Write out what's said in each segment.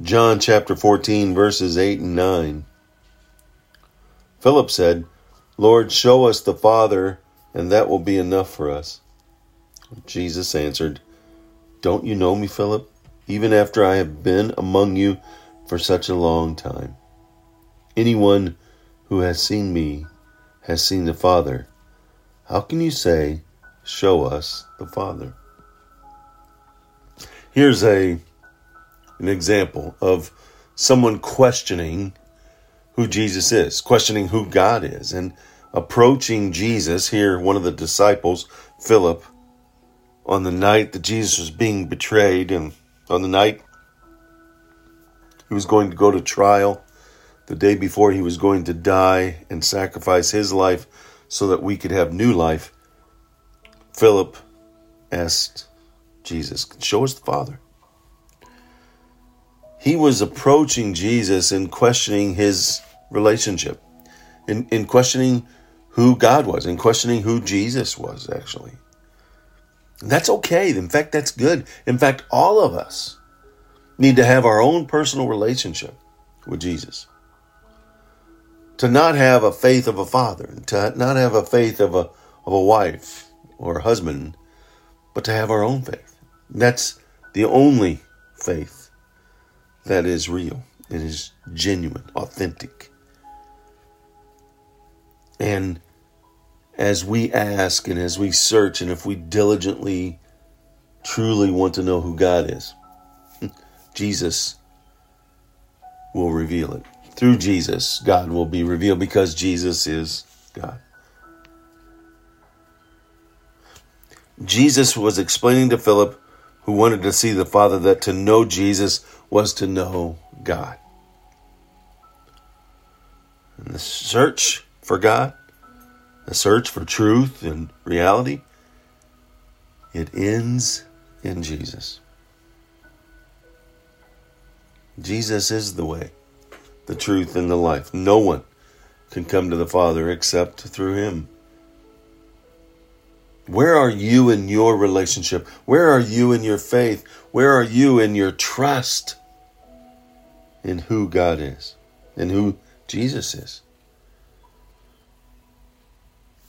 John chapter 14, verses 8 and 9. Philip said, Lord, show us the Father, and that will be enough for us. Jesus answered, Don't you know me, Philip, even after I have been among you for such a long time? Anyone who has seen me has seen the Father. How can you say, Show us the Father? Here's a an example of someone questioning who Jesus is, questioning who God is, and approaching Jesus. Here, one of the disciples, Philip, on the night that Jesus was being betrayed, and on the night he was going to go to trial, the day before he was going to die and sacrifice his life so that we could have new life, Philip asked Jesus, Show us the Father he was approaching Jesus and questioning his relationship, in, in questioning who God was, in questioning who Jesus was, actually. That's okay. In fact, that's good. In fact, all of us need to have our own personal relationship with Jesus. To not have a faith of a father, to not have a faith of a, of a wife or a husband, but to have our own faith. That's the only faith that is real. It is genuine, authentic. And as we ask and as we search, and if we diligently, truly want to know who God is, Jesus will reveal it. Through Jesus, God will be revealed because Jesus is God. Jesus was explaining to Philip, who wanted to see the Father, that to know Jesus was to know God. And the search for God, the search for truth and reality, it ends in Jesus. Jesus is the way, the truth, and the life. No one can come to the Father except through Him. Where are you in your relationship? Where are you in your faith? Where are you in your trust? in who God is and who Jesus is.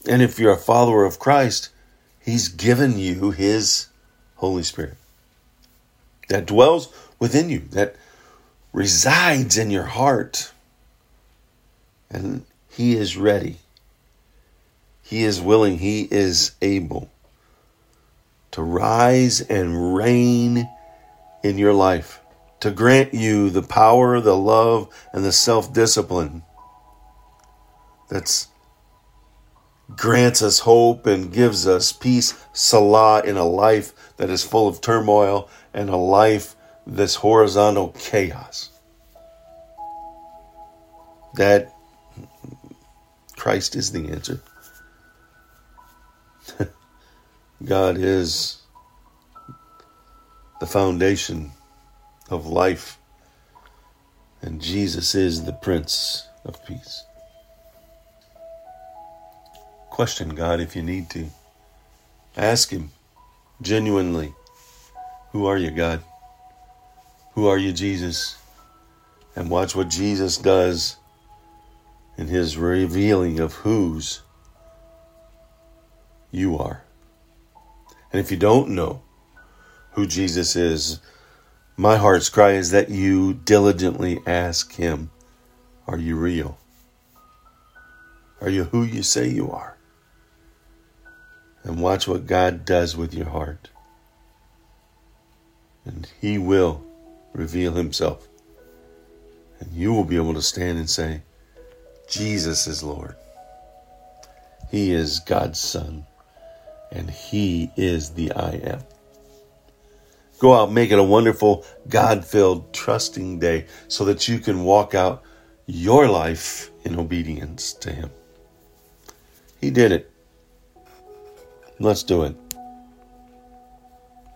And if you're a follower of Christ, He's given you His Holy Spirit that dwells within you, that resides in your heart. And He is ready, He is willing, He is able to rise and reign in your life to grant you the power, the love, and the self discipline that grants us hope and gives us peace, salah, in a life that is full of turmoil and a life that's horizontal chaos. That Christ is the answer. God is the foundation of life. And Jesus is the Prince of Peace. Question God if you need to. Ask Him genuinely Who are you, God? Who are you, Jesus? And watch what Jesus does in His revealing of whose you are. And if you don't know who Jesus is, my heart's cry is that you diligently ask Him, Are you real? Are you who you say you are? And watch what God does with your heart. And He will reveal Himself. And you will be able to stand and say, Jesus is Lord. He is God's Son. And He is the I am. Go out, make it a wonderful, God filled, trusting day so that you can walk out your life in obedience to Him. He did it. Let's do it.